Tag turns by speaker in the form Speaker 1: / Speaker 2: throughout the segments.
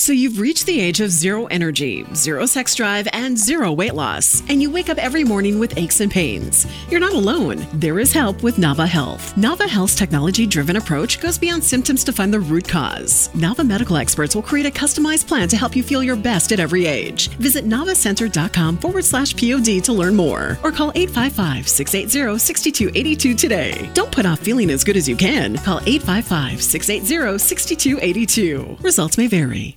Speaker 1: So you've reached the age of zero energy, zero sex drive, and zero weight loss, and you wake up every morning with aches and pains. You're not alone. There is help with Nava Health. Nava Health's technology driven approach goes beyond symptoms to find the root cause. Nava medical experts will create a customized plan to help you feel your best at every age. Visit navacenter.com forward slash POD to learn more, or call 855 680 6282 today. Don't put off feeling as good as you can. Call 855 680 6282. Results may vary.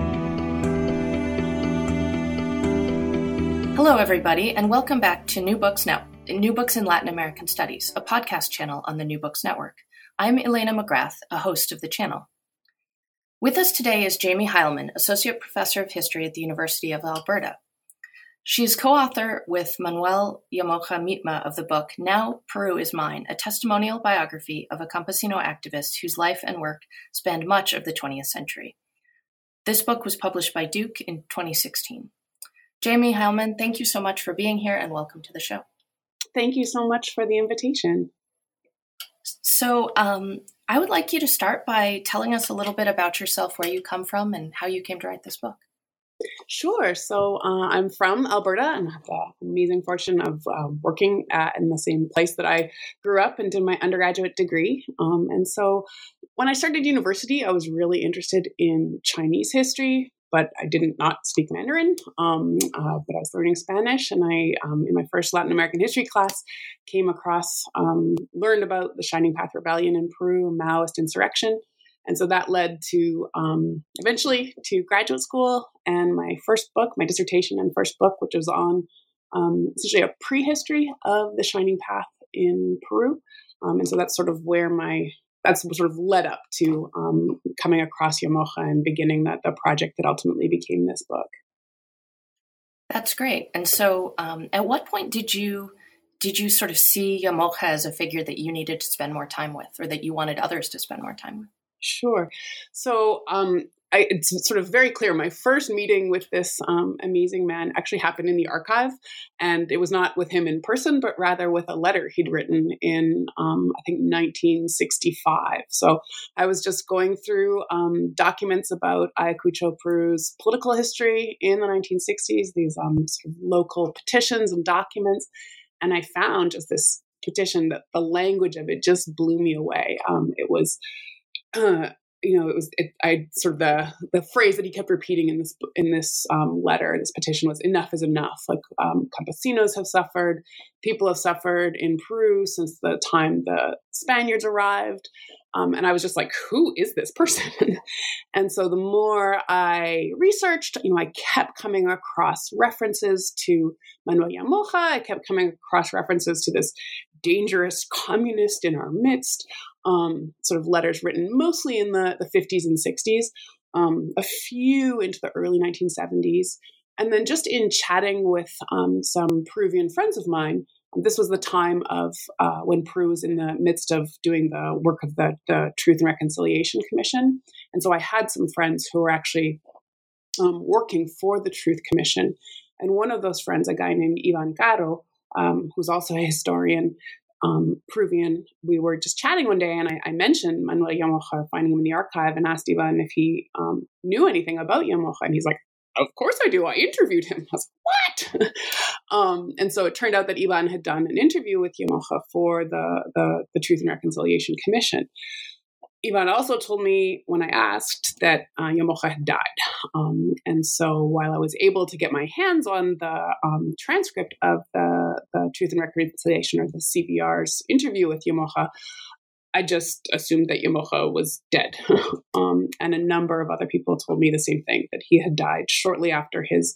Speaker 2: Hello, everybody, and welcome back to New Books Now, New Books in Latin American Studies, a podcast channel on the New Books Network. I'm Elena McGrath, a host of the channel. With us today is Jaymie Heilman, Associate Professor of History at the University of Alberta. She is co author with Manuel Llamoja Mitma of the book Now Peru is Mine, a testimonial biography of a campesino activist whose life and work spanned much of the 20th century. This book was published by Duke in 2016. Jaymie Heilman, thank you so much for being here and welcome to the show.
Speaker 3: Thank you so much for the invitation.
Speaker 2: So, um, I would like you to start by telling us a little bit about yourself, where you come from, and how you came to write this book.
Speaker 3: Sure. So uh, I'm from Alberta and I have the amazing fortune of uh, working at, in the same place that I grew up and did my undergraduate degree. Um, and so when I started university, I was really interested in Chinese history, but I didn't not speak Mandarin. Um, uh, but I was learning Spanish, and I, um, in my first Latin American history class, came across, um, learned about the Shining Path Rebellion in Peru, Maoist insurrection, and so that led to um, eventually to graduate school and my first book, my dissertation and first book, which was on um, essentially a prehistory of the Shining Path in Peru. Um, and so that's sort of where my that's sort of led up to um, coming across Llamoja and beginning that the project that ultimately became this book.
Speaker 2: That's great. And so, um, at what point did you did you sort of see Llamoja as a figure that you needed to spend more time with, or that you wanted others to spend more time with?
Speaker 3: Sure. So um, I, it's sort of very clear. My first meeting with this um, amazing man actually happened in the archive, and it was not with him in person, but rather with a letter he'd written in, um, I think, 1965. So I was just going through um, documents about Ayacucho, Peru's political history in the 1960s, these um, sort of local petitions and documents, and I found just this petition that the language of it just blew me away. Um, it was uh, you know, it was it, I sort of the the phrase that he kept repeating in this in this um, letter, this petition was "enough is enough." Like um, campesinos have suffered, people have suffered in Peru since the time the Spaniards arrived, um, and I was just like, "Who is this person?" and so the more I researched, you know, I kept coming across references to Manuel Llamoja. I kept coming across references to this dangerous communist in our midst um, sort of letters written mostly in the, the 50s and 60s, um, a few into the early 1970s. And then just in chatting with um, some Peruvian friends of mine, this was the time of uh, when Peru was in the midst of doing the work of the, the, Truth and Reconciliation Commission. And so I had some friends who were actually um, working for the Truth Commission. And one of those friends, a guy named Ivan Caro, um, who's also a historian, um, Peruvian, we were just chatting one day, and I, I, mentioned Manuel Llamoja, finding him in the archive, and asked Ivan if he um, knew anything about Llamoja, and he's like, "Of course I do. I interviewed him." I was like, "What?" um, and so it turned out that Ivan had done an interview with Llamoja for the, the the Truth and Reconciliation Commission. Ivan also told me when I asked that uh, had died. Um, and so while I was able to get my hands on the um, transcript of the, the Truth and Reconciliation or the CVR's interview with Llamoja, I just assumed that Llamoja was dead. um, and a number of other people told me the same thing that he had died shortly after his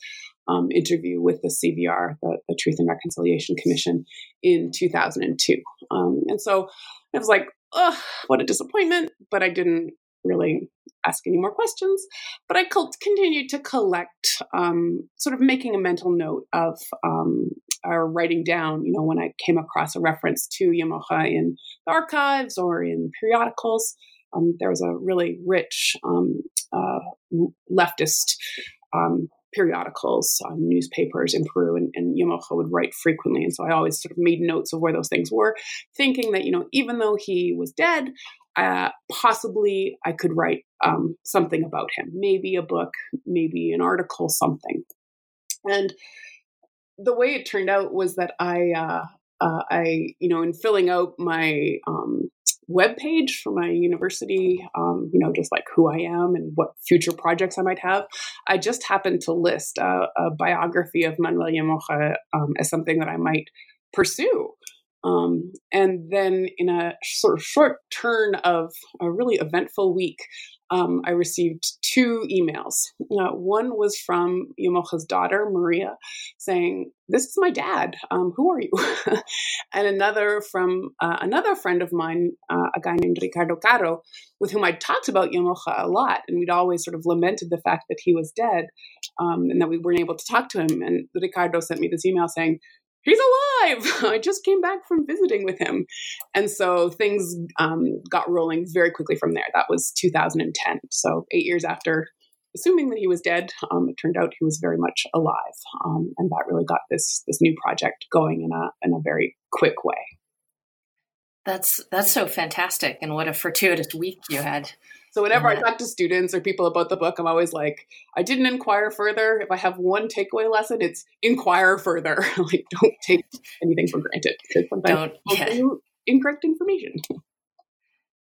Speaker 3: um, interview with the CVR, the, the, Truth and Reconciliation Commission, in 2002. Um, and so I was like, ugh, what a disappointment. But I didn't really ask any more questions. But I continued to collect, um, sort of making a mental note of um, or writing down, you know, when I came across a reference to Llamoja in the archives or in periodicals. Um, there was a really rich um, uh, leftist um, periodicals, um, newspapers in Peru, and, and would write frequently. And so I always sort of made notes of where those things were, thinking that, you know, even though he was dead, uh, possibly I could write um, something about him, maybe a book, maybe an article, something. And the way it turned out was that I, uh, uh, I, you know, in filling out my um, web page for my university, um, you know, just like who I am and what future projects I might have, I just happened to list a, a biography of Manuel Llamoja um, as something that I might pursue. Um, and then, in a sort of short turn of a really eventful week, um, I received two emails. Uh, one was from Llamoja's daughter, Maria, saying, This is my dad. Um, who are you? and another from uh, another friend of mine, uh, a guy named Ricardo Caro, with whom I talked about Llamoja a lot. And we'd always sort of lamented the fact that he was dead um, and that we weren't able to talk to him. And Ricardo sent me this email saying, he's alive. I just came back from visiting with him. And so things um, got rolling very quickly from there. That was 2010. So eight years after assuming that he was dead, um, it turned out he was very much alive. Um, and that really got this, this new project going in a, in a very quick way.
Speaker 2: That's that's so fantastic, and what a fortuitous week you had.
Speaker 3: So whenever I talk to students or people about the book, I'm always like, I didn't inquire further. If I have one takeaway lesson, it's inquire further. like, don't take anything for granted because sometimes don't, yeah. you incorrect information.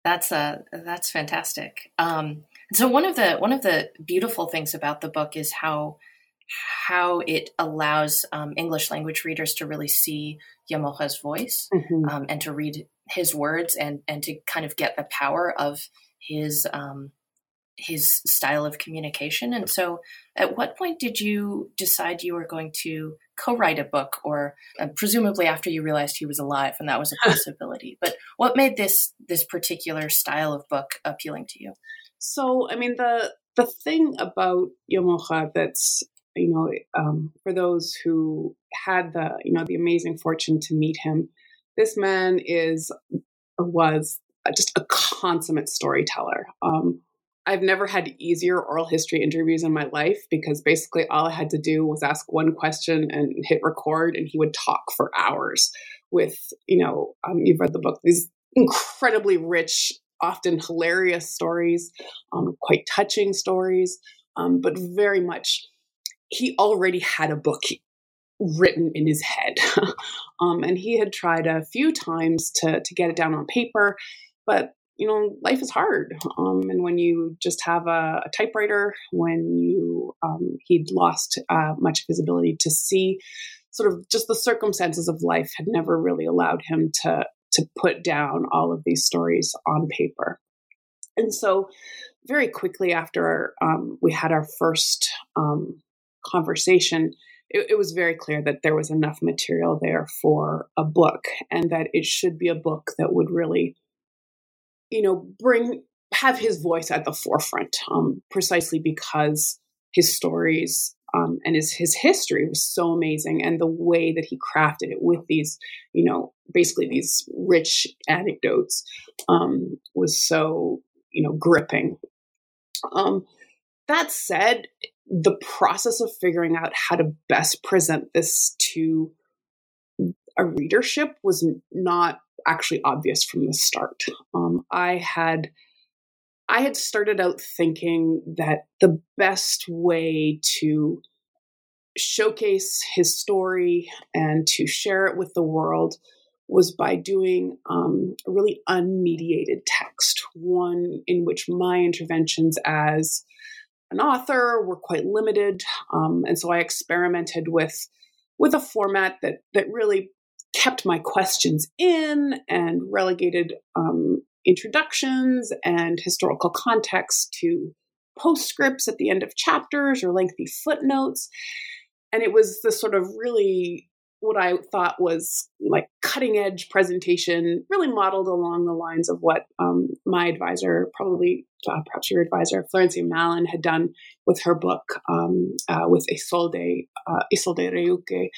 Speaker 2: That's uh that's fantastic. Um, so one of the one of the beautiful things about the book is how how it allows um, English language readers to really see Llamoja's voice mm-hmm. um, and to read his words and and to kind of get the power of his um, his style of communication. And so, at what point did you decide you were going to co-write a book, or uh, presumably after you realized he was alive and that was a possibility? but what made this this particular style of book appealing to you?
Speaker 3: So, I mean the the thing about Llamoja that's you know um, for those who had the you know the amazing fortune to meet him, this man is was just a consummate storyteller. Um, I've never had easier oral history interviews in my life because basically all I had to do was ask one question and hit record, and he would talk for hours with, you know, um, you've read the book, these incredibly rich, often hilarious stories, um, quite touching stories, um, but very much he already had a book written in his head. um, and he had tried a few times to, to get it down on paper, but you know, life is hard. Um, and when you just have a, a typewriter, when you, um, he'd lost uh, much of his ability to see, sort of just the circumstances of life had never really allowed him to, to put down all of these stories on paper. And so, very quickly after um, we had our first um, conversation, it, it was very clear that there was enough material there for a book and that it should be a book that would really you know, bring have his voice at the forefront, um, precisely because his stories um, and his his history was so amazing, and the way that he crafted it with these, you know, basically these rich anecdotes um, was so you know gripping. Um, that said, the process of figuring out how to best present this to a readership was not actually obvious from the start. Um, I had I had started out thinking that the best way to showcase his story and to share it with the world was by doing um, a really unmediated text, one in which my interventions as an author were quite limited, um, and so I experimented with with a format that that really kept my questions in and relegated um, introductions and historical context to postscripts at the end of chapters or lengthy footnotes. And it was this sort of really what I thought was like cutting edge presentation, really modeled along the lines of what um, my advisor, probably uh, perhaps your advisor, Florencia Mallon, had done with her book um, uh, with Isolde, uh, Isolde Reuque,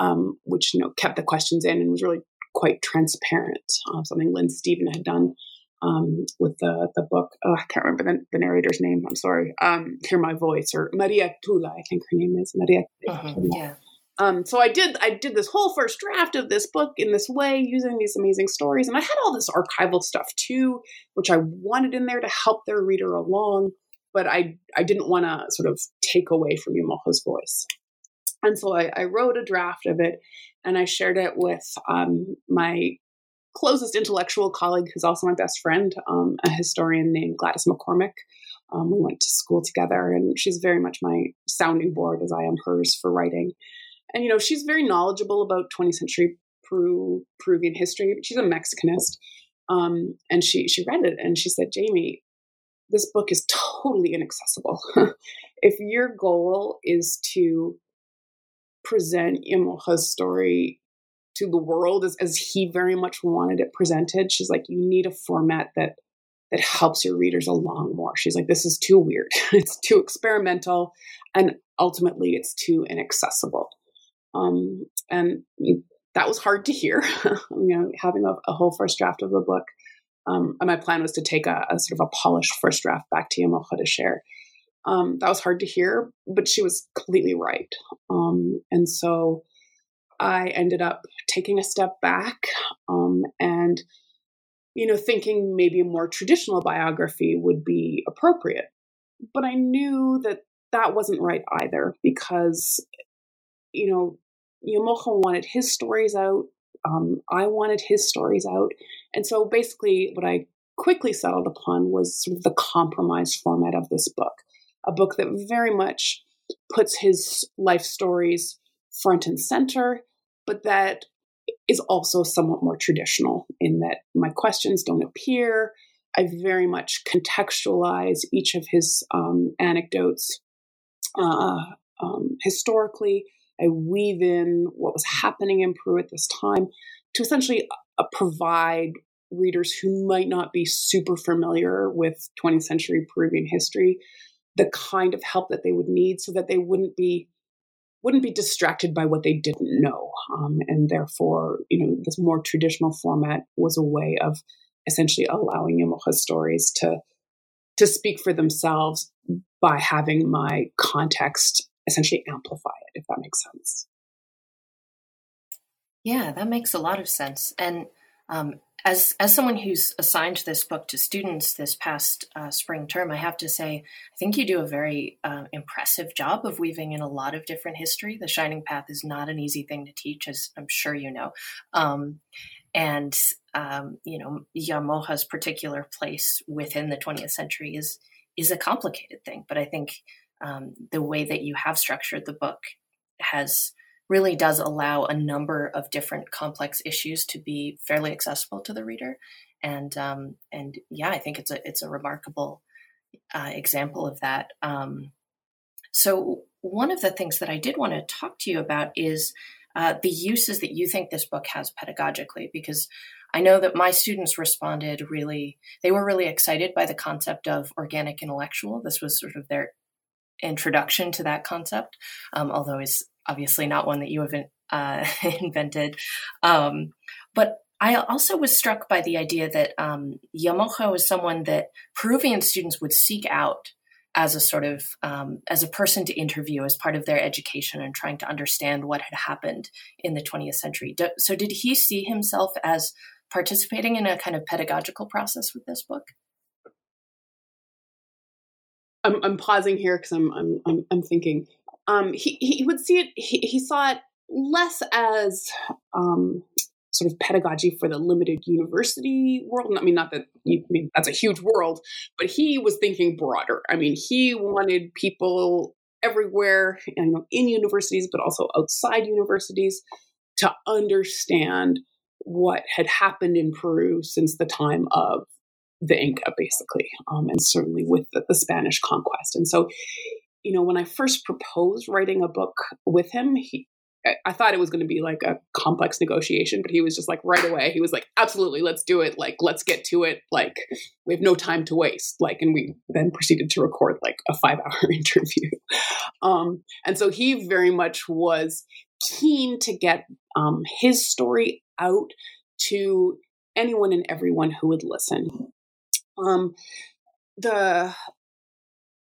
Speaker 3: um, which you know kept the questions in and was really quite transparent. Uh, something Lynn Stephen had done um, with the the book. Oh, I can't remember the, the narrator's name. I'm sorry. Um, Hear my voice or Maria Tula, I think her name is Maria. Uh-huh, yeah. Um, so I did I did this whole first draft of this book in this way, using these amazing stories, and I had all this archival stuff too, which I wanted in there to help their reader along, but I I didn't want to sort of take away from Llamoja's voice. And so I, I, wrote a draft of it and I shared it with um, my closest intellectual colleague, who's also my best friend, um, a historian named Gladys McCormick. Um, we went to school together, and she's very much my sounding board as I am hers for writing. And, you know, she's very knowledgeable about 20th century Peru, Peruvian history. She's a Mexicanist. Um, and she, she read it and she said, Jaymie, this book is totally inaccessible. if your goal is to present Llamoja's story to the world as, as he very much wanted it presented. She's like, you need a format that that helps your readers along more. She's like, this is too weird. it's too experimental, and ultimately, it's too inaccessible. Um, and that was hard to hear. you know, having a, a, whole first draft of the book. Um, and my plan was to take a, a, sort of a polished first draft back to Llamoja to share. Um, that was hard to hear, but she was completely right. Um, and so I ended up taking a step back um, and, you know, thinking maybe a more traditional biography would be appropriate. But I knew that that wasn't right either because, you know, Llamoja wanted his stories out. Um, I wanted his stories out. And so basically, what I quickly settled upon was sort of the compromise format of this book a book that very much puts his life stories front and center, but that is also somewhat more traditional in that my questions don't appear. I very much contextualize each of his um, anecdotes uh, um, historically. I weave in what was happening in Peru at this time to essentially uh, provide readers who might not be super familiar with 20th century Peruvian history the kind of help that they would need so that they wouldn't be wouldn't be distracted by what they didn't know um, and therefore you know this more traditional format was a way of essentially allowing Llamoja's stories to to speak for themselves by having my context essentially amplify it if that makes sense
Speaker 2: yeah that makes a lot of sense and um, as as someone who's assigned this book to students this past uh, spring term, I have to say I think you do a very uh, impressive job of weaving in a lot of different history. The Shining Path is not an easy thing to teach, as I'm sure you know. Um, and um, you know, Llamoja's particular place within the 20th century is is a complicated thing. But I think um, the way that you have structured the book has really does allow a number of different complex issues to be fairly accessible to the reader. And um, and yeah, I think it's a it's a remarkable uh, example of that. Um, so one of the things that I did want to talk to you about is uh, the uses that you think this book has pedagogically, because I know that my students responded really, they were really excited by the concept of organic intellectual. This was sort of their introduction to that concept, um, although it's obviously not one that you have uh, invented. Um, but I also was struck by the idea that um, Llamoja is someone that Peruvian students would seek out as a sort of um, as a person to interview as part of their education and trying to understand what had happened in the 20th century. So, did he see himself as participating in a kind of pedagogical process with this book?
Speaker 3: I'm, I'm pausing here because I'm, I'm, I'm I'm thinking um, he he would see it. He, he saw it less as um, sort of pedagogy for the limited university world. I mean, not that I mean that's a huge world, but he was thinking broader. I mean, he wanted people everywhere, you know, in universities, but also outside universities, to understand what had happened in Peru since the time of the Inca, basically, um, and certainly with the, the Spanish conquest. And so, you know, when I first proposed writing a book with him, he, I thought it was going to be like a complex negotiation, but he was just like right away. He was like, "Absolutely, let's do it. Like, let's get to it. Like, we have no time to waste." Like, and we then proceeded to record like a five-hour interview. Um, and so he very much was keen to get um, his story out to anyone and everyone who would listen. Um, the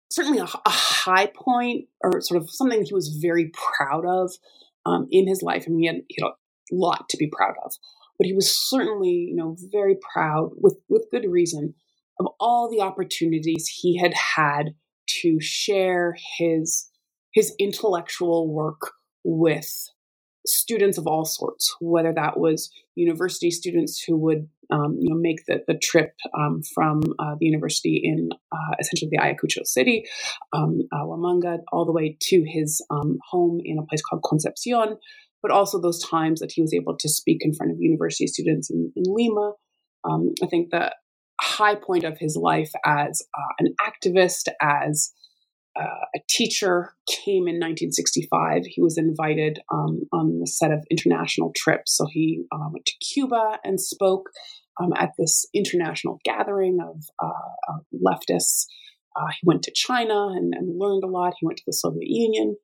Speaker 3: certainly a, a, high point or sort of something he was very proud of um, in his life. I mean, he had, he had, a lot to be proud of, but he was certainly, you know, very proud with with good reason of all the opportunities he had had to share his his intellectual work with students of all sorts, whether that was university students who would um, you know make the, the trip um, from uh, the university in uh, essentially the Ayacucho city, um, Huamanga, all the way to his um, home in a place called Concepcion, but also those times that he was able to speak in front of university students in, in Lima. Um, I think the high point of his life as uh, an activist, as uh, a teacher came in 1965. He was invited um, on a set of international trips. So he uh, went to Cuba and spoke um, at this international gathering of, uh, leftists. Uh, he went to China and, and, learned a lot. He went to the Soviet Union.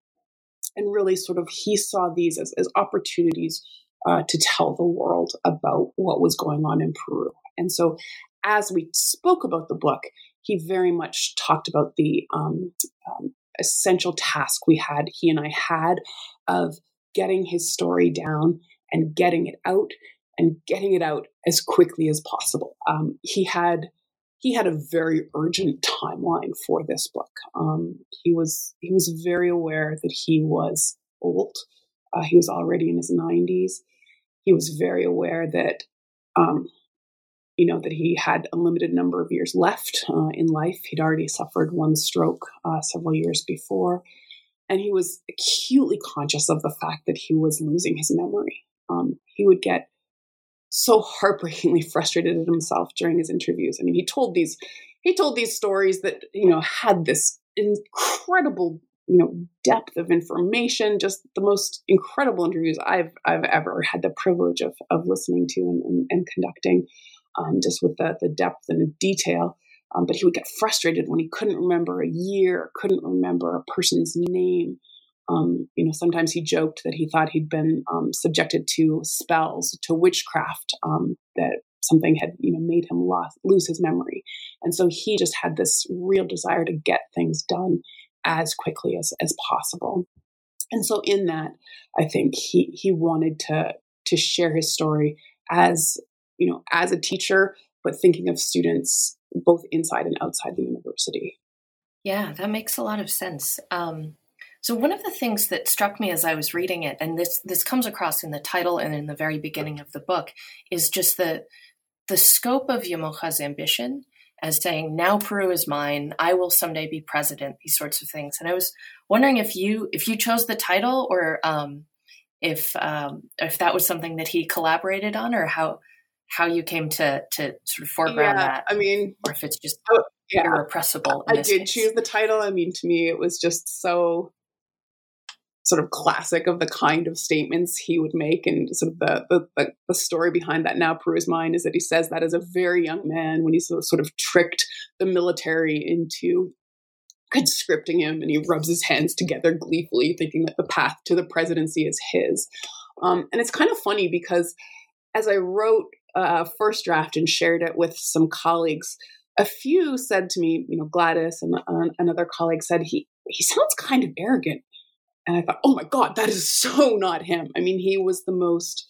Speaker 3: And really, sort of, he saw these as, as opportunities uh, to tell the world about what was going on in Peru. And so, as we spoke about the book, he very much talked about the um, um, essential task we had, he and I had, of getting his story down and getting it out and getting it out as quickly as possible. Um, he had he had a very urgent timeline for this book. Um, he was he was very aware that he was old. Uh, he was already in his nineties. He was very aware that um, you know, that he had a limited number of years left uh, in life. He'd already suffered one stroke uh, several years before. And he was acutely conscious of the fact that he was losing his memory. Um, he would get so heartbreakingly frustrated at himself during his interviews. I mean, he told these he told these stories that you know had this incredible you know depth of information just the most incredible interviews i've i've ever had the privilege of of listening to and, and, and conducting um, just with the, the depth and the detail. Um, but he would get frustrated when he couldn't remember a year, couldn't remember a person's name. Um, you know, sometimes he joked that he thought he'd been um, subjected to spells, to witchcraft, um, that something had, you know, made him lost, lose his memory. And so he just had this real desire to get things done as quickly as, as possible. And so in that, I think he, he wanted to, to share his story as you know, as a teacher, but thinking of students both inside and outside the university.
Speaker 2: Yeah, that makes a lot of sense. Um, so one of the things that struck me as I was reading it, and this this comes across in the title and in the very beginning of the book, is just the the scope of Llamoja's ambition as saying, "Now Peru is mine. I will someday be president." These sorts of things. And I was wondering if you if you chose the title or um, if um, if that was something that he collaborated on, or how how you came to to sort of foreground yeah, that.
Speaker 3: I mean,
Speaker 2: or if it's just oh, yeah. irrepressible.
Speaker 3: I did
Speaker 2: case.
Speaker 3: choose the title. I mean, to me, it was just so sort of classic of the kind of statements he would make, and sort of the the, the story behind that. Now, Peru's mind is that he says that as a very young man when he sort of, sort of tricked the military into conscripting him, and he rubs his hands together gleefully, thinking that the path to the presidency is his. Um, and it's kind of funny because as I wrote a first draft and shared it with some colleagues, a few said to me, you know, Gladys and uh, another colleague said he he sounds kind of arrogant, and I thought, oh my god, that is so not him. I mean, he was the most.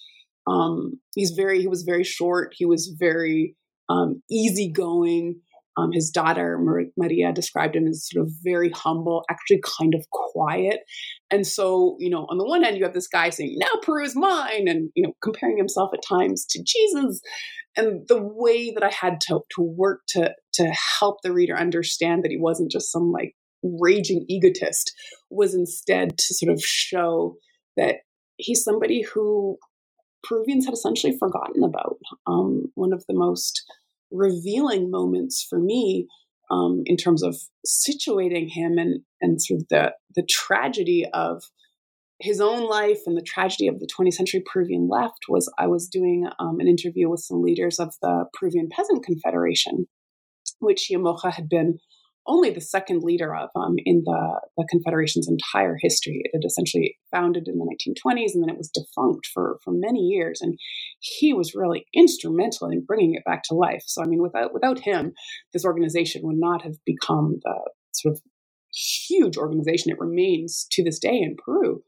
Speaker 3: Um, he's very he was very short. He was very um, easygoing. Um, his daughter Maria described him as sort of very humble, actually kind of quiet. And so, you know, on the one hand, you have this guy saying, "Now Peru is mine," and you know, comparing himself at times to Jesus. And the way that I had to to work to to help the reader understand that he wasn't just some like raging egotist was instead to sort of show that he's somebody who Peruvians had essentially forgotten about. Um, one of the most revealing moments for me um, in terms of situating him and and sort of the the tragedy of his own life and the tragedy of the 20th century Peruvian left was I was doing um, an interview with some leaders of the Peruvian Peasant Confederation, which Llamoja had been only the second leader of um, in the, the Confederation's entire history. It had essentially founded in the 1920s and then it was defunct for, for many years. And he was really instrumental in bringing it back to life. So, I mean, without, without him, this organization would not have become the sort of huge organization it remains to this day in Peru.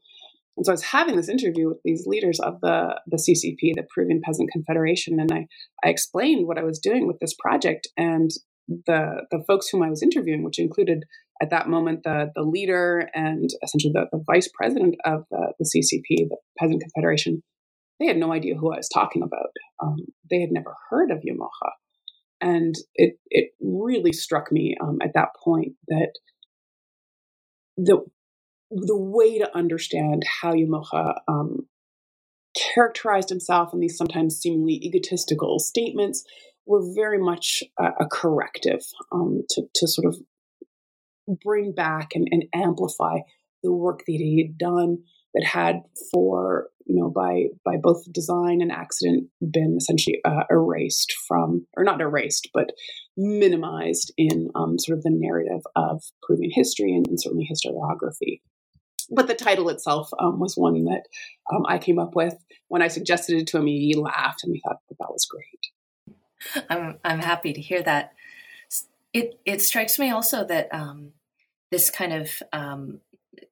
Speaker 3: And so I was having this interview with these leaders of the, the CCP, the Peruvian Peasant Confederation, and I, I explained what I was doing with this project. And the the folks whom I was interviewing, which included at that moment the the leader and essentially the, the vice president of the, the CCP, the Peasant Confederation, they had no idea who I was talking about. Um, they had never heard of Llamoja, and it it really struck me um, at that point that the the way to understand how Llamoja um, characterized himself in these sometimes seemingly egotistical statements were very much a, a corrective um, to, to sort of bring back and, and amplify the work that he had done that had for you know by by both design and accident been essentially uh, erased from or not erased but minimized in um, sort of the narrative of Peruvian history and, and, certainly historiography. But the title itself um, was one that um, I came up with when I suggested it to him he laughed and he thought that that was great
Speaker 2: I'm I'm happy to hear that. It it strikes me also that um, this kind of um,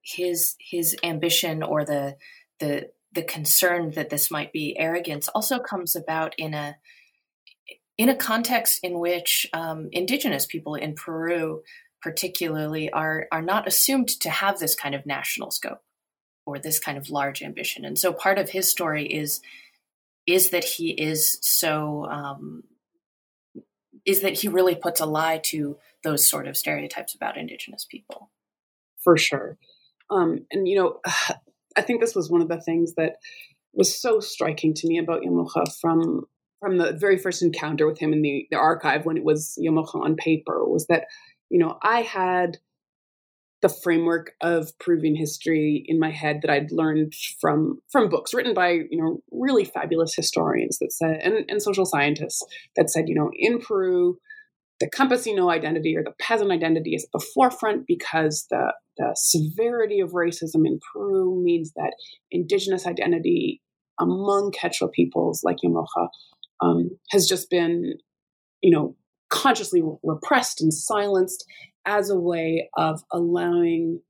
Speaker 2: his his ambition or the the the concern that this might be arrogance also comes about in a in a context in which um, indigenous people in Peru, particularly, are are not assumed to have this kind of national scope or this kind of large ambition. And so, part of his story is is that he is so um, is that he really puts a lie to those sort of stereotypes about indigenous people.
Speaker 3: For sure. Um, and, you know, I think this was one of the things that was so striking to me about Llamoja from from the very first encounter with him in the, the archive when it was Llamoja on paper was that, you know, I had – the framework of Peruvian history in my head that I'd learned from from books written by you know really fabulous historians that said and, and social scientists that said you know in Peru the campesino identity or the peasant identity is at the forefront because the the severity of racism in Peru means that indigenous identity among Quechua peoples like Llamoja um, has just been you know consciously repressed and silenced as a way of allowing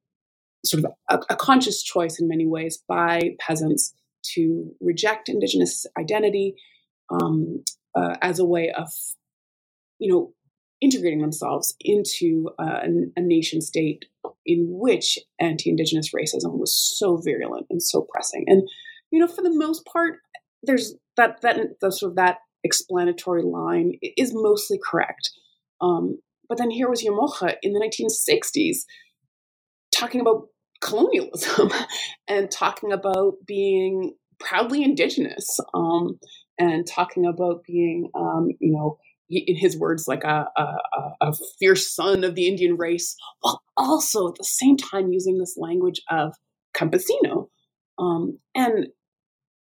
Speaker 3: sort of a, a conscious choice in many ways by peasants to reject indigenous identity um, uh, as a way of, you know, integrating themselves into uh, a, nation state in which anti-indigenous racism was so virulent and so pressing. And you know, for the most part, there's that that the, sort of that explanatory line is mostly correct. Um, but then here was Llamoja in the 1960s talking about colonialism and talking about being proudly indigenous um, and talking about being, um, you know, in his words, like a, a, a, fierce son of the Indian race, while also at the same time using this language of campesino. Um, and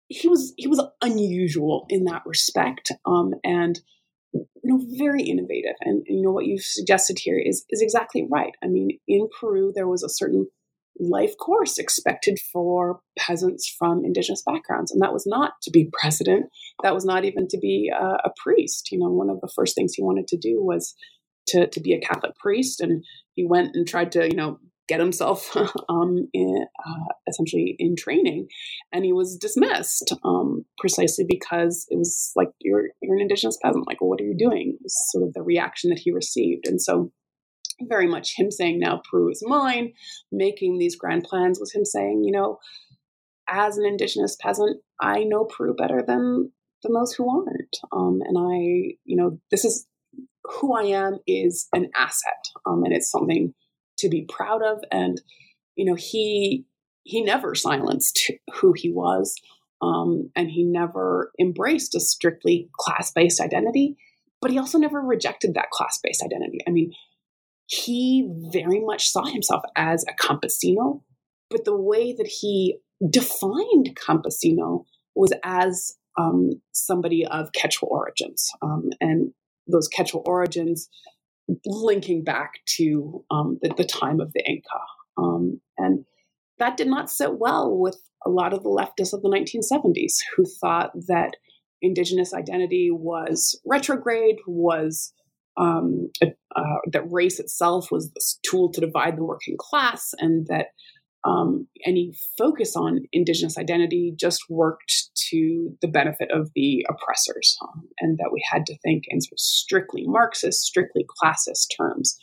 Speaker 3: he was he was unusual in that respect, um, and you know, very innovative. And, you know, what you've suggested here is, is exactly right. I mean, in Peru, there was a certain life course expected for peasants from indigenous backgrounds. And that was not to be president. That was not even to be a, a priest. You know, one of the first things he wanted to do was to, to be a Catholic priest. And he went and tried to, you know, get himself um, in, uh, essentially in training, and he was dismissed um, precisely because it was like you're you're an indigenous peasant. Like, well, what are you doing? Sort of the reaction that he received, and so very much him saying, "Now Peru is mine." Making these grand plans was him saying, you know, as an indigenous peasant, I know Peru better than than those who aren't, um, and I, you know, this is who I am is an asset, um, and it's something to be proud of. And you know, he he never silenced who he was, um, and he never embraced a strictly class based identity. But he also never rejected that class based identity. I mean, he very much saw himself as a campesino, but the way that he defined campesino was as um, somebody of Quechua origins. Um, and those Quechua origins linking back to um, the, the, time of the Inca. Um, and that did not sit well with a lot of the leftists of the 1970s who thought that indigenous identity was retrograde, was um, uh, that race itself was this tool to divide the working class, and that um, any focus on indigenous identity just worked to the benefit of the oppressors, um, and that we had to think in sort of strictly Marxist, strictly classist terms.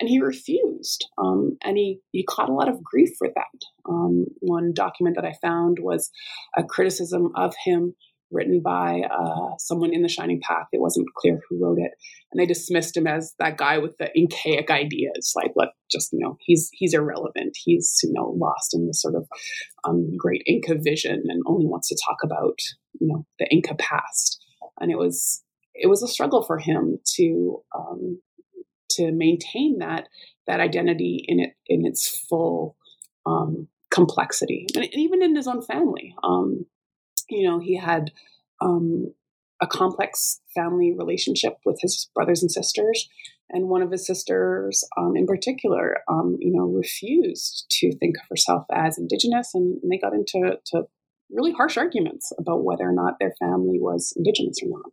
Speaker 3: And he refused, um, and he, he caught a lot of grief for that. Um, one document that I found was a criticism of him written by uh, someone in the Shining Path. It wasn't clear who wrote it, and they dismissed him as that guy with the Incaic ideas. Like, let just you know, he's he's irrelevant. He's you know lost in the sort of um, great Inca vision and only wants to talk about you know the Inca past. And it was it was a struggle for him to um, to maintain that that identity in it in its full um, complexity, and even in his own family. Um, you know, he had um, a complex family relationship with his brothers and sisters. And one of his sisters, um, in particular, um, you know, refused to think of herself as indigenous, and, and they got into really harsh arguments about whether or not their family was indigenous or not.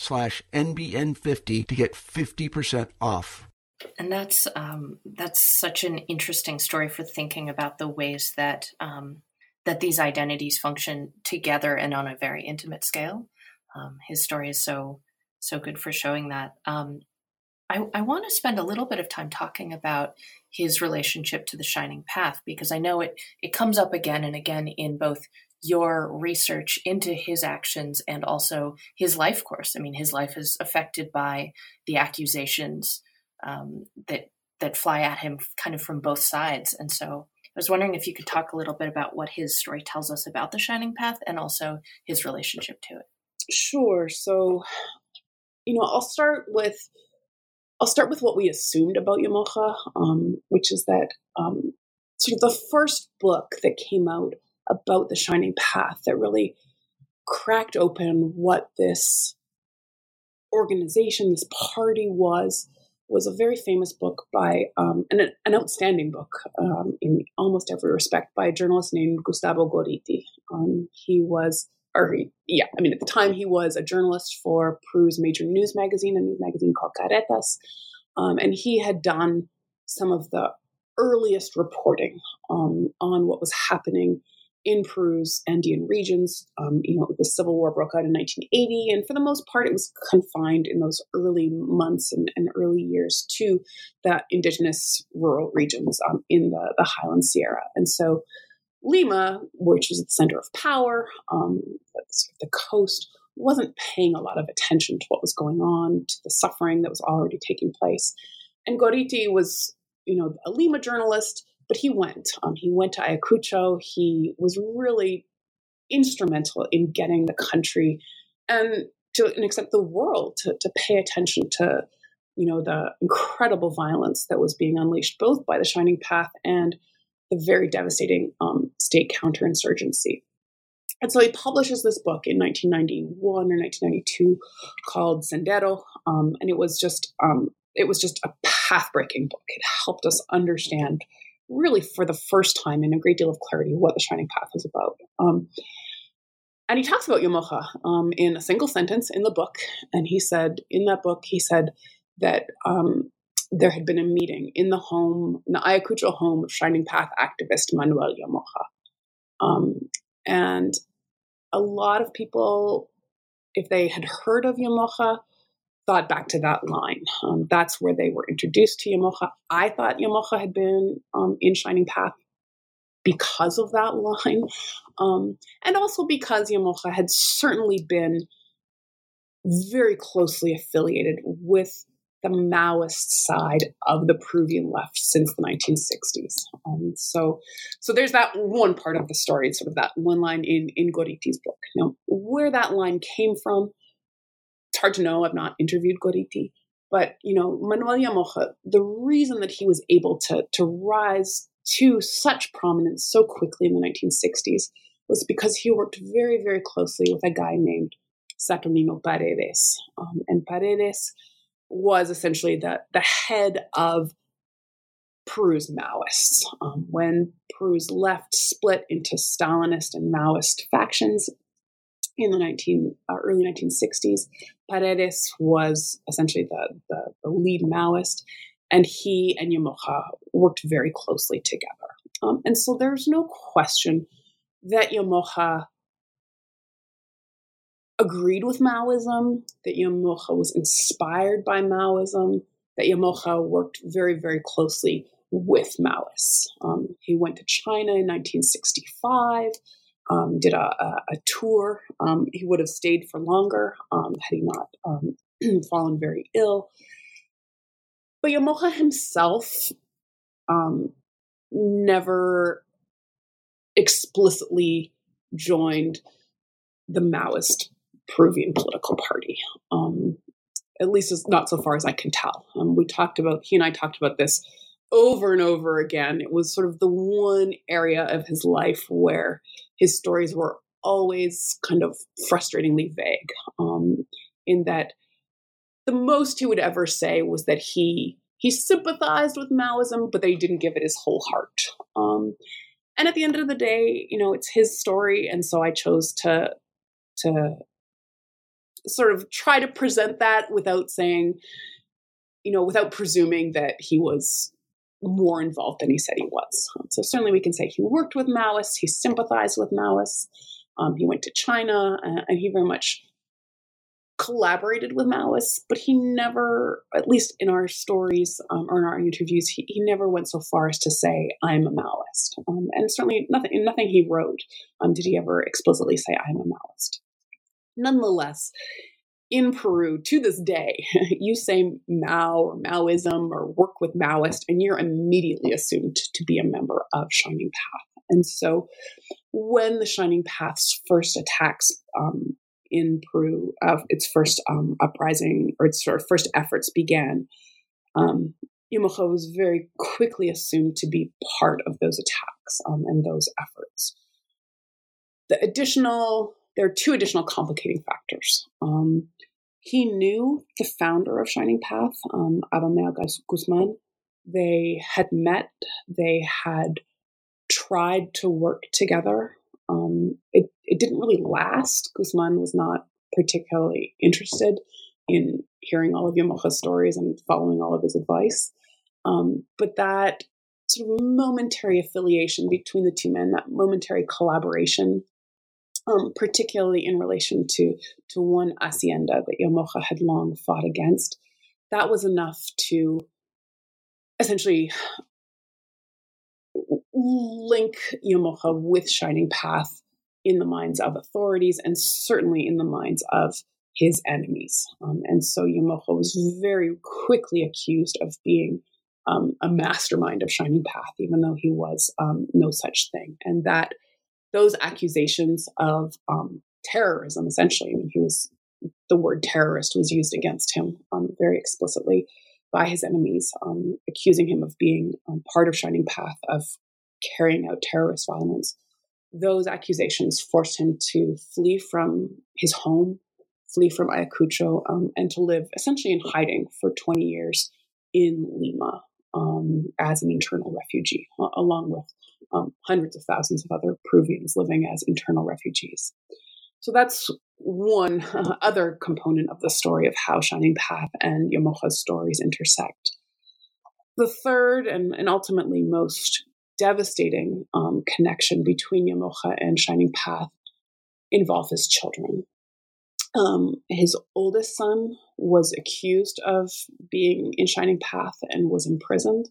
Speaker 4: slash NBN50 to get 50% off.
Speaker 2: And that's um, that's such an interesting story for thinking about the ways that um, that these identities function together and on a very intimate scale. Um, his story is so so good for showing that. Um, I, I want to spend a little bit of time talking about his relationship to the Shining Path because I know it it comes up again and again in both your research into his actions and also his life course. I mean, his life is affected by the accusations um, that that fly at him kind of from both sides. And so I was wondering if you could talk a little bit about what his story tells us about the Shining Path and also his relationship to it.
Speaker 3: Sure. So, you know, I'll start with I'll start with what we assumed about Llamoja, um, which is that um, sort of the first book that came out about the shining path that really cracked open what this organization, this party was, was a very famous book by um, an, an, outstanding book um, in almost every respect by a journalist named Gustavo Gorriti. Um, he was, or he, yeah, I mean, at the time he was a journalist for Peru's major news magazine, a news magazine called Caretas, um, and he had done some of the earliest reporting um, on what was happening in Peru's Andean regions. Um, you know, the Civil War broke out in 1980, and for the most part, it was confined in those early months and, and early years to the indigenous rural regions um, in the, the Highland Sierra. And so Lima, which was the center of power, um, the coast, wasn't paying a lot of attention to what was going on, to the suffering that was already taking place. And Gorriti was, you know, a Lima journalist, but he went. Um, he went to Ayacucho. He was really instrumental in getting the country and to an extent the world to, to pay attention to, you know, the incredible violence that was being unleashed both by the Shining Path and the very devastating um, state counterinsurgency. And so he publishes this book in 1991 or 1992 called Sendero, um, and it was just um, it was just a path-breaking book. It helped us understand, really for the first time, in a great deal of clarity, what the Shining Path was about. Um, and he talks about Llamoja um, in a single sentence in the book, and he said in that book he said that um, there had been a meeting in the home, in the Ayacucho home of Shining Path activist Manuel Llamoja. Um, and a lot of people, if they had heard of Llamoja, thought back to that line. Um, that's where they were introduced to Llamoja. I thought Llamoja had been um, in Shining Path because of that line, um, and also because Llamoja had certainly been very closely affiliated with the Maoist side of the Peruvian left since the 1960s. Um, so, so there's that one part of the story, sort of that one line in in Gorriti's book. Now, where that line came from, hard to know. I've not interviewed Gorriti, but you know, Manuel Llamoja, the reason that he was able to to rise to such prominence so quickly in the 1960s was because he worked very, very closely with a guy named Saturnino Paredes, um, and Paredes was essentially the, the head of Peru's Maoists. Um, when Peru's left split into Stalinist and Maoist factions in the 19, uh, early 1960s, Paredes was essentially the, the, the, lead Maoist, and he and Llamoja worked very closely together. Um, and so there's no question that Llamoja agreed with Maoism, that Llamoja was inspired by Maoism, that Llamoja worked very, very closely with Maoists. Um, he went to China in 1965, um, did a, a, tour. Um, he would have stayed for longer um, had he not um, fallen very ill. But Llamoja himself um, never explicitly joined the Maoist Peruvian political party. Um, at least as, not so far as I can tell. Um, we talked about, he and I talked about this over and over again. It was sort of the one area of his life where his stories were always kind of frustratingly vague, um, in that the most he would ever say was that he he sympathized with Maoism, but that he didn't give it his whole heart. Um, and at the end of the day, you know, it's his story, and so I chose to to sort of try to present that without saying, you know, without presuming that he was more involved than he said he was. Um, so certainly we can say he worked with Maoists, he sympathized with Maoists, um, he went to China, uh, and he very much collaborated with Maoists, but he never, at least in our stories um, or in our interviews, he, he, never went so far as to say, I'm a Maoist. Um, and certainly nothing, in nothing he wrote um, did he ever explicitly say, I'm a Maoist nonetheless, in Peru to this day, you say Mao or Maoism or work with Maoist, and you're immediately assumed to be a member of Shining Path. And so, when the Shining Path's first attacks um, in Peru, uh, its first um, uprising or its sort of first efforts began, um, was very quickly assumed to be part of those attacks um, and those efforts. The additional there are two additional complicating factors. Um, he knew the founder of Shining Path, um, Guzman. They had met, they had tried to work together. Um, it, it didn't really last. Guzman was not particularly interested in hearing all of Llamoja's stories and following all of his advice. Um, but that sort of momentary affiliation between the two men, that momentary collaboration, um, particularly in relation to to one hacienda that Llamoja had long fought against. That was enough to essentially link Llamoja with Shining Path in the minds of authorities and certainly in the minds of his enemies. Um, and so Llamoja was very quickly accused of being um, a mastermind of Shining Path, even though he was um, no such thing. And that those accusations of um, terrorism, essentially, I mean, he was the word terrorist was used against him um, very explicitly by his enemies, um, accusing him of being part of Shining Path, of carrying out terrorist violence. Those accusations forced him to flee from his home, flee from Ayacucho, um, and to live essentially in hiding for 20 years in Lima um, as an internal refugee, along with um, hundreds of thousands of other Peruvians living as internal refugees. So that's one uh, other component of the story of how Shining Path and Llamoja's stories intersect. The third and, and ultimately most devastating um, connection between Llamoja and Shining Path involve his children. Um, his oldest son was accused of being in Shining Path and was imprisoned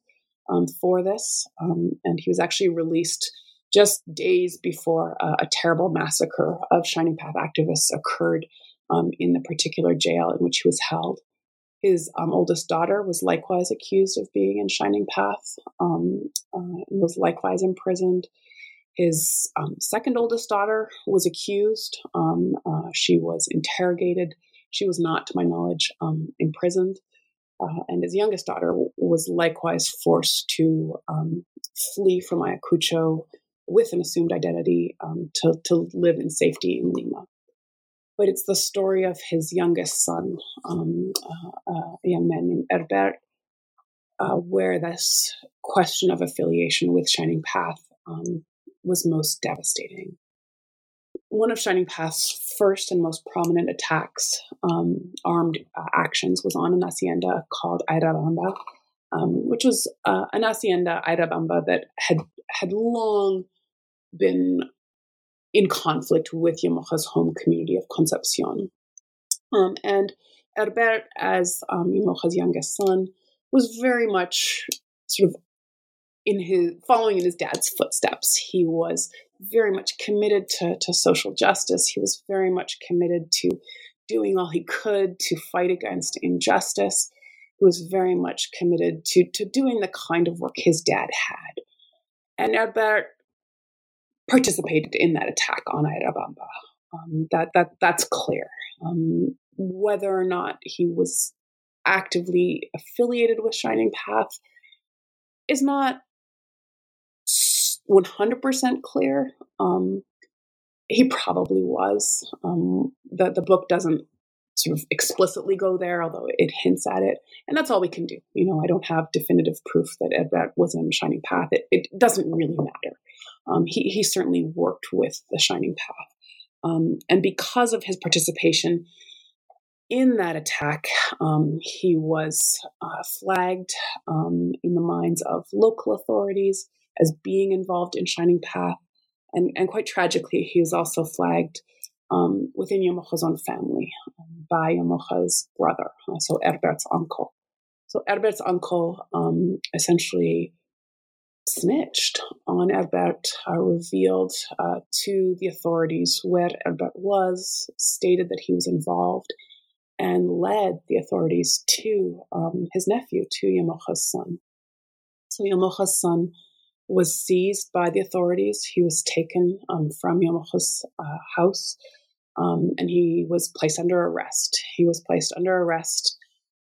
Speaker 3: um, for this. Um, and he was actually released just days before uh, a terrible massacre of Shining Path activists occurred um, in the particular jail in which he was held. His um, oldest daughter was likewise accused of being in Shining Path, um, uh, was likewise imprisoned. His um, second oldest daughter was accused. Uh, she was interrogated. She was not, to my knowledge, imprisoned. Uh, and his youngest daughter was likewise forced to um, flee from Ayacucho with an assumed identity um, to, to live in safety in Lima. But it's the story of his youngest son, um, uh, a young man named Herbert, uh, where this question of affiliation with Shining Path um, was most devastating. One of Shining Path's first and most prominent attacks, um, armed uh, actions, was on an hacienda called Ayrabamba, um, which was uh, an hacienda, Ayrabamba, that had had long been in conflict with Llamoja's home community of Concepcion. Um, and Herbert, as um, Llamoja's youngest son, was very much sort of in his following in his dad's footsteps. He was very much committed to, to social justice. He was very much committed to doing all he could to fight against injustice. He was very much committed to, to doing the kind of work his dad had. And Herbert participated in that attack on Ayrabamba. Um, that, that, that's clear. Um, whether or not he was actively affiliated with Shining Path is not 100% clear. Um, he probably was. Um, the, the book doesn't sort of explicitly go there, although it hints at it. And that's all we can do. You know, I don't have definitive proof that Herbert was in Shining Path. It, it doesn't really matter. Um, he, he certainly worked with the Shining Path. Um, and because of his participation in that attack, um, he was uh, flagged um, in the minds of local authorities as being involved in Shining Path. And, and quite tragically, he was also flagged um, within Llamoja's own family um, by Llamoja's brother, uh, so Herbert's uncle. So Herbert's uncle um, essentially snitched on Herbert, uh, revealed uh, to the authorities where Herbert was, stated that he was involved, and led the authorities to um, his nephew, to Llamoja's son. So Llamoja's son was seized by the authorities. He was taken um, from Llamoja's uh, house um, and he was placed under arrest. He was placed under arrest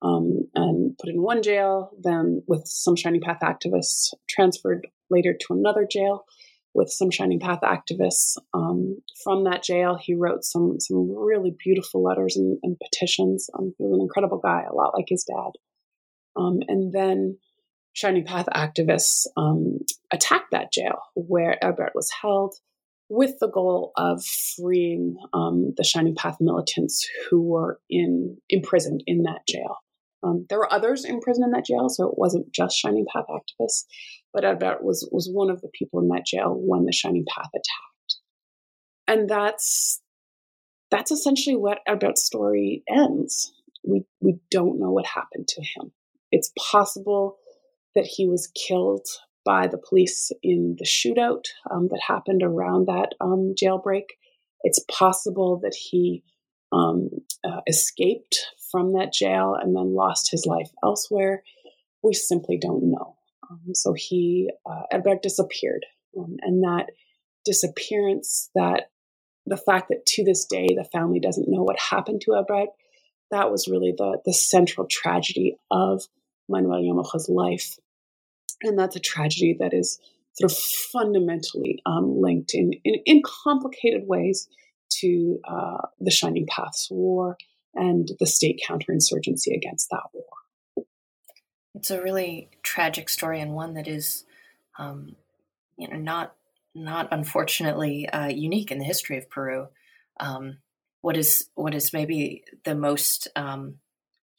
Speaker 3: um, and put in one jail, then with some Shining Path activists, transferred later to another jail with some Shining Path activists. Um, from that jail, he wrote some some really beautiful letters and, and petitions. Um, he was an incredible guy, a lot like his dad. Um, and then Shining Path activists um, attacked that jail where Herbert was held with the goal of freeing um, the Shining Path militants who were in imprisoned in that jail. Um, there were others imprisoned in that jail, so it wasn't just Shining Path activists, but Herbert was was one of the people in that jail when the Shining Path attacked, and that's that's essentially what Herbert's story ends. We we don't know what happened to him. It's possible that he was killed by the police in the shootout um, that happened around that um, jailbreak. It's possible that he um, uh, escaped from that jail and then lost his life elsewhere. We simply don't know. Um, so he, uh, Herbert disappeared. Um, and that disappearance, that the fact that to this day the family doesn't know what happened to Herbert, that was really the, the central tragedy of Manuel Llamoja's life. And that's a tragedy that is sort of fundamentally um, linked in, in, in, complicated ways to uh, the Shining Paths War and the state counterinsurgency against that war.
Speaker 2: It's a really tragic story and one that is, um, you know, not not unfortunately uh, unique in the history of Peru. Um, what is what is maybe the most um,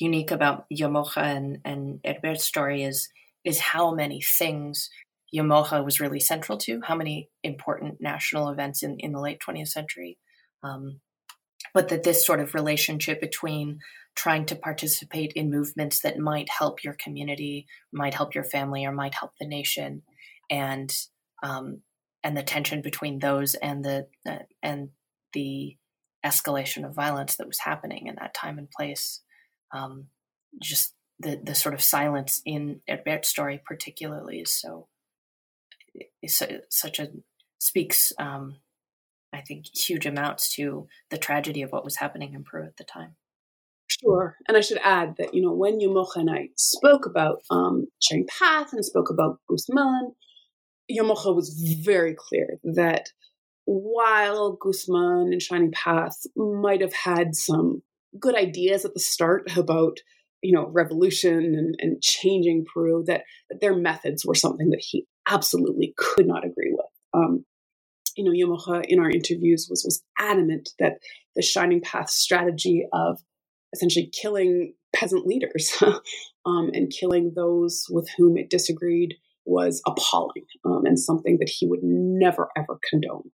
Speaker 2: unique about Llamoja and, and Herbert's story is is how many things Llamoja was really central to, how many important national events in, in the late 20th century. Um, but that this sort of relationship between trying to participate in movements that might help your community, might help your family, or might help the nation, and um, and the tension between those and the uh, and the escalation of violence that was happening in that time and place. Um, just the the sort of silence in Herbert's story, particularly, is so is such a speaks. Um, I think huge amounts to the tragedy of what was happening in Peru at the time.
Speaker 3: Sure, and I should add that you know when Llamoja and I spoke about um, Shining Path and spoke about Guzman, Llamoja was very clear that while Guzman and Shining Path might have had some good ideas at the start about you know revolution and, and changing Peru, that, that their methods were something that he absolutely could not agree with. Um, you know, Llamoja in our interviews was was adamant that the Shining Path strategy of essentially killing peasant leaders um, and killing those with whom it disagreed was appalling um, and something that he would never ever condone.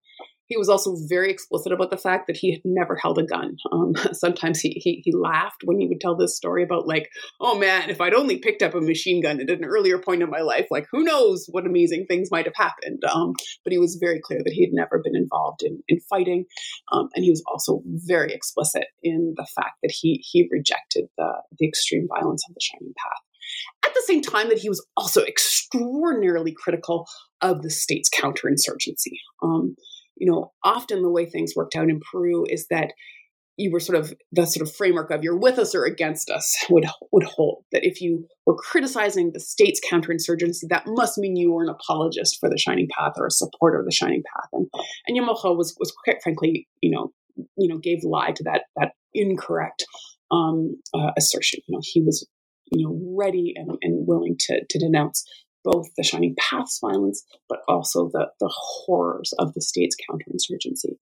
Speaker 3: He was also very explicit about the fact that he had never held a gun. Um, sometimes he, he, he laughed when he would tell this story about like, oh man, if I'd only picked up a machine gun at an earlier point in my life, like who knows what amazing things might have happened. Um, but he was very clear that he had never been involved in in fighting, um, and he was also very explicit in the fact that he he rejected the the extreme violence of the Shining Path at the same time that he was also extraordinarily critical of the state's counterinsurgency. Um, you know, often the way things worked out in Peru is that you were sort of the sort of framework of you're with us or against us would would hold that if you were criticizing the state's counterinsurgency, that must mean you were an apologist for the Shining Path or a supporter of the Shining Path. And and Llamoja was was quite frankly, you know, you know, gave lie to that that incorrect um, uh, assertion. You know, he was you know ready and, and willing to to denounce both the Shining Paths violence, but also the, the horrors of the state's counterinsurgency.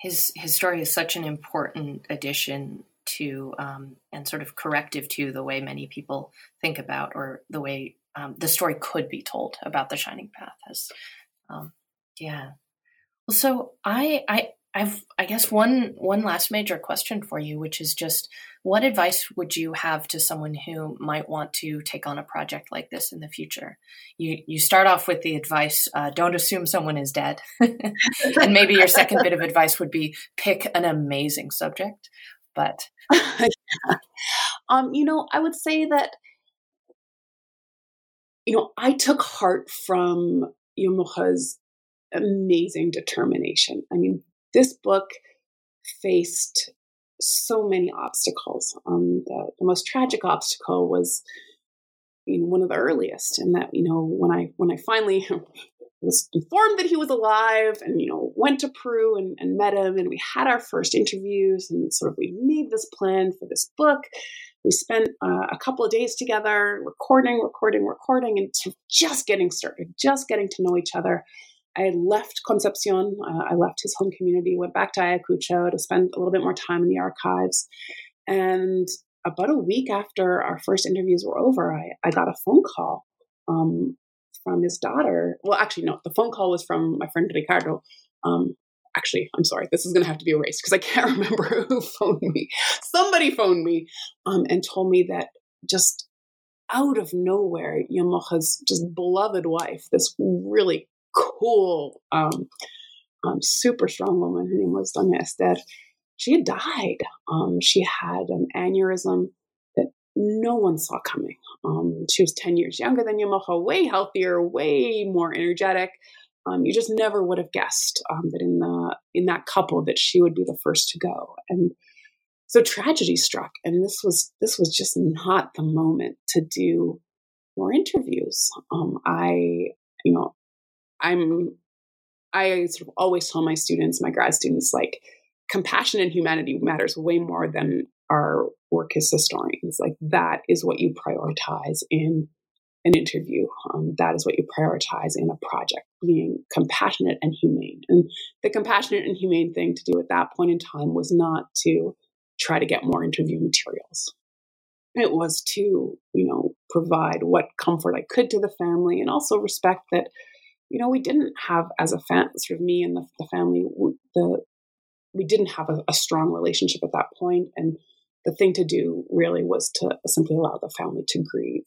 Speaker 2: His, his story is such an important addition to um, and sort of corrective to the way many people think about or the way um, the story could be told about the Shining Path. As um, yeah, well, so I I I've I guess one one last major question for you, which is just what advice would you have to someone who might want to take on a project like this in the future? You you start off with the advice: uh, don't assume someone is dead, and maybe your second bit of advice would be pick an amazing subject. But
Speaker 3: yeah. um, you know, I would say that you know I took heart from Llamoja's amazing determination. I mean, this book faced so many obstacles. Um, the, the most tragic obstacle was you know one of the earliest and that you know when i when i finally was informed that he was alive and you know went to peru and, and, met him and we had our first interviews and sort of we made this plan for this book we spent uh, a couple of days together recording recording recording and just getting started just getting to know each other I left Concepcion. Uh, I left his home community, went back to Ayacucho to spend a little bit more time in the archives. And about a week after our first interviews were over, I, I got a phone call um, from his daughter. Well, actually, no, the phone call was from my friend Ricardo. Um, actually, I'm sorry, this is going to have to be erased because I can't remember who phoned me. Somebody phoned me um, and told me that just out of nowhere, Llamoja's just beloved wife, this really cool, um, um, super strong woman, her name was Doña Esther, she had died. Um, she had an aneurysm that no one saw coming. Um, she was 10 years younger than Llamoja, way healthier, way more energetic. Um, you just never would have guessed um, that in the in that couple that she would be the first to go. And so tragedy struck, and this was this was just not the moment to do more interviews. Um, I, you know, I'm I sort of always tell my students, my grad students, like compassion and humanity matters way more than our work as historians. Like that is what you prioritize in an interview. Um, that is what you prioritize in a project, being compassionate and humane. And the compassionate and humane thing to do at that point in time was not to try to get more interview materials. It was to, you know, provide what comfort I could to the family and also respect that, you know, we didn't have as a fan, sort of me and the, the family, the we didn't have a, a strong relationship at that point, and the thing to do really was to simply allow the family to grieve.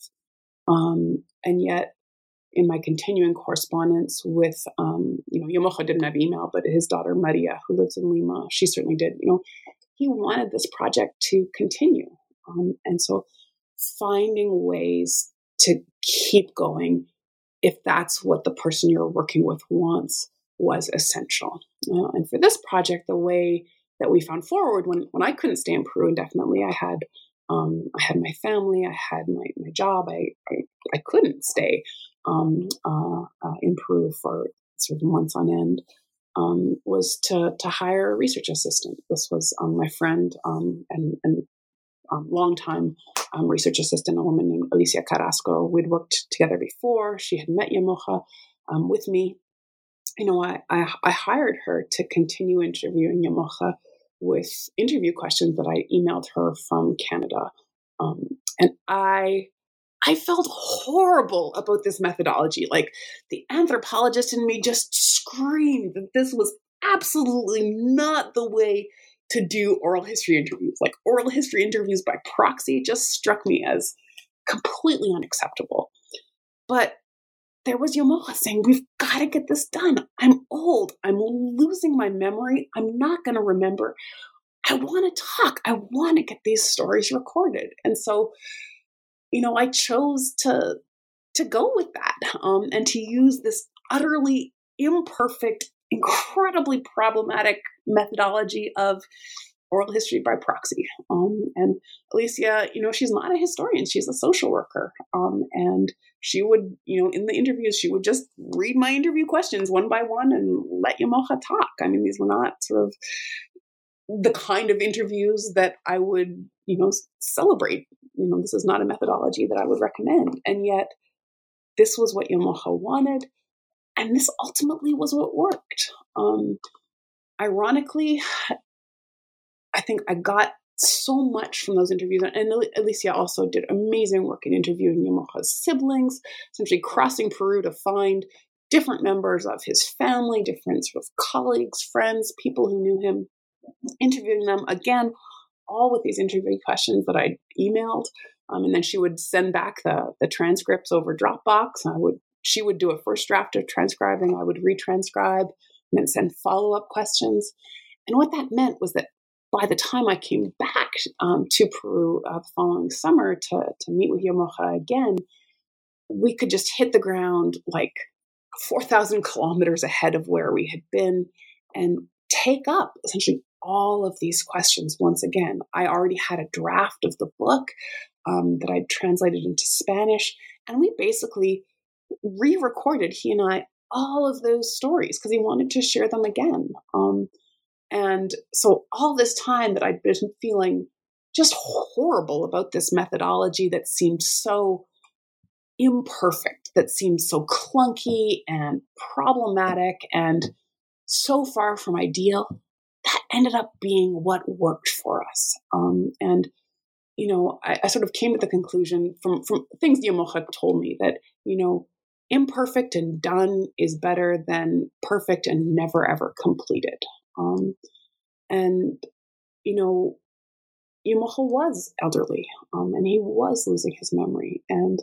Speaker 3: Um, and yet, in my continuing correspondence with, um, you know, Llamoja didn't have email, but his daughter Maria, who lives in Lima, she certainly did. You know, he wanted this project to continue, um, and so finding ways to keep going, if that's what the person you're working with wants, was essential. Uh, and for this project, the way that we found forward when when I couldn't stay in Peru indefinitely, I had um, I had my family, I had my, my job. I, I, I couldn't stay um, uh, uh, in Peru for sort of months on end. Um, was to to hire a research assistant. This was um, my friend um, and and um, longtime um, research assistant, a woman named Alicia Carrasco. We'd worked together before. She had met Llamoja um, with me you know, I, I, I hired her to continue interviewing Llamoja with interview questions that I emailed her from Canada. Um, and I I felt horrible about this methodology. Like the anthropologist in me just screamed that this was absolutely not the way to do oral history interviews. Like oral history interviews by proxy just struck me as completely unacceptable. But there was Llamoja saying, We've got to get this done. I'm old. I'm losing my memory. I'm not going to remember. I want to talk. I want to get these stories recorded. And so, you know, I chose to to go with that um, and to use this utterly imperfect, incredibly problematic methodology of oral history by proxy. Um, and Alicia, you know, she's not a historian; she's a social worker. Um, and she would, you know, in the interviews, she would just read my interview questions one by one and let Llamoja talk. I mean, these were not sort of the kind of interviews that I would, you know, celebrate. You know, this is not a methodology that I would recommend. And yet, this was what Llamoja wanted. And this ultimately was what worked. Um, ironically, I think I got so much from those interviews. And Alicia also did amazing work in interviewing Llamoja's siblings, essentially crossing Peru to find different members of his family, different sort of colleagues, friends, people who knew him, interviewing them again, all with these interview questions that I emailed. Um, and then she would send back the, the transcripts over Dropbox. I would she would do a first draft of transcribing. I would retranscribe and then send follow up questions. And what that meant was that by the time I came back um, to Peru uh, the following summer to, to meet with Llamoja again, we could just hit the ground like 4,000 kilometers ahead of where we had been and take up essentially all of these questions once again. I already had a draft of the book um, that I'd translated into Spanish, and we basically re recorded, he and I, all of those stories because he wanted to share them again. Um, and so all this time that I'd been feeling just horrible about this methodology that seemed so imperfect, that seemed so clunky and problematic and so far from ideal, that ended up being what worked for us. Um, and you know, I, I, sort of came to the conclusion from from things Llamoja told me that you know, imperfect and done is better than perfect and never ever completed. Um, and, you know, Llamoja was elderly um, and he was losing his memory. And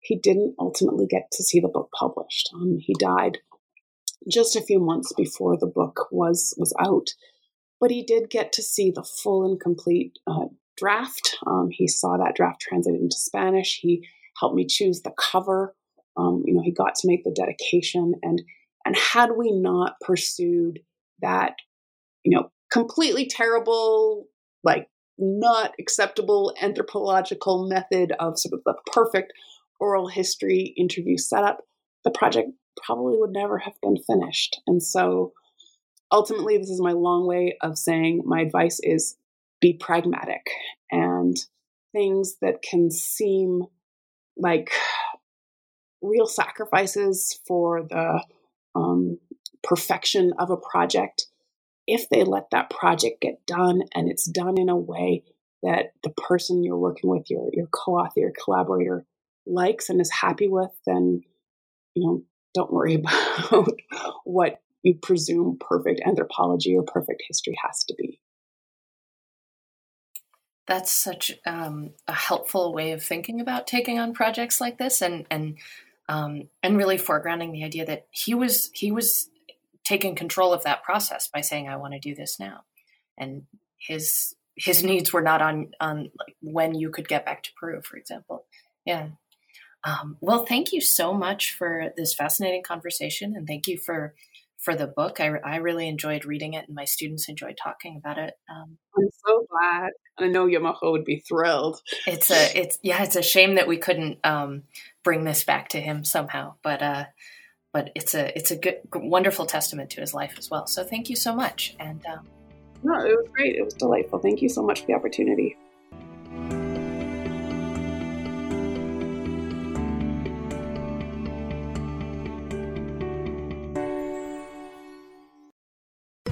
Speaker 3: he didn't ultimately get to see the book published. Um, he died just a few months before the book was was out, but he did get to see the full and complete uh, draft. Um, he saw that draft translated into Spanish. He helped me choose the cover. Um, you know, he got to make the dedication, and and had we not pursued that, you know, completely terrible, like not acceptable anthropological method of sort of the perfect oral history interview setup, the project probably would never have been finished. And so ultimately, this is my long way of saying my advice is be pragmatic and things that can seem like real sacrifices for the um, perfection of a project if they let that project get done and it's done in a way that the person you're working with your your co-author your collaborator likes and is happy with, then you know, don't worry about what you presume perfect anthropology or perfect history has to be.
Speaker 2: That's such um, a helpful way of thinking about taking on projects like this, and and um, and really foregrounding the idea that he was he was taking control of that process by saying, "I want to do this now," and his his needs were not on on like when you could get back to Peru, for example. Yeah. Um, well, thank you so much for this fascinating conversation, and thank you for for the book. I, I really enjoyed reading it, and my students enjoyed talking about it. Um,
Speaker 3: I'm so glad. I know Llamoja would be thrilled.
Speaker 2: It's a it's yeah, it's a shame that we couldn't um, bring this back to him somehow, but uh, but it's a it's a good wonderful testament to his life as well. So thank you so much, and um,
Speaker 3: no, it was great. It was delightful. Thank you so much for the opportunity.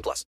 Speaker 5: 18 plus.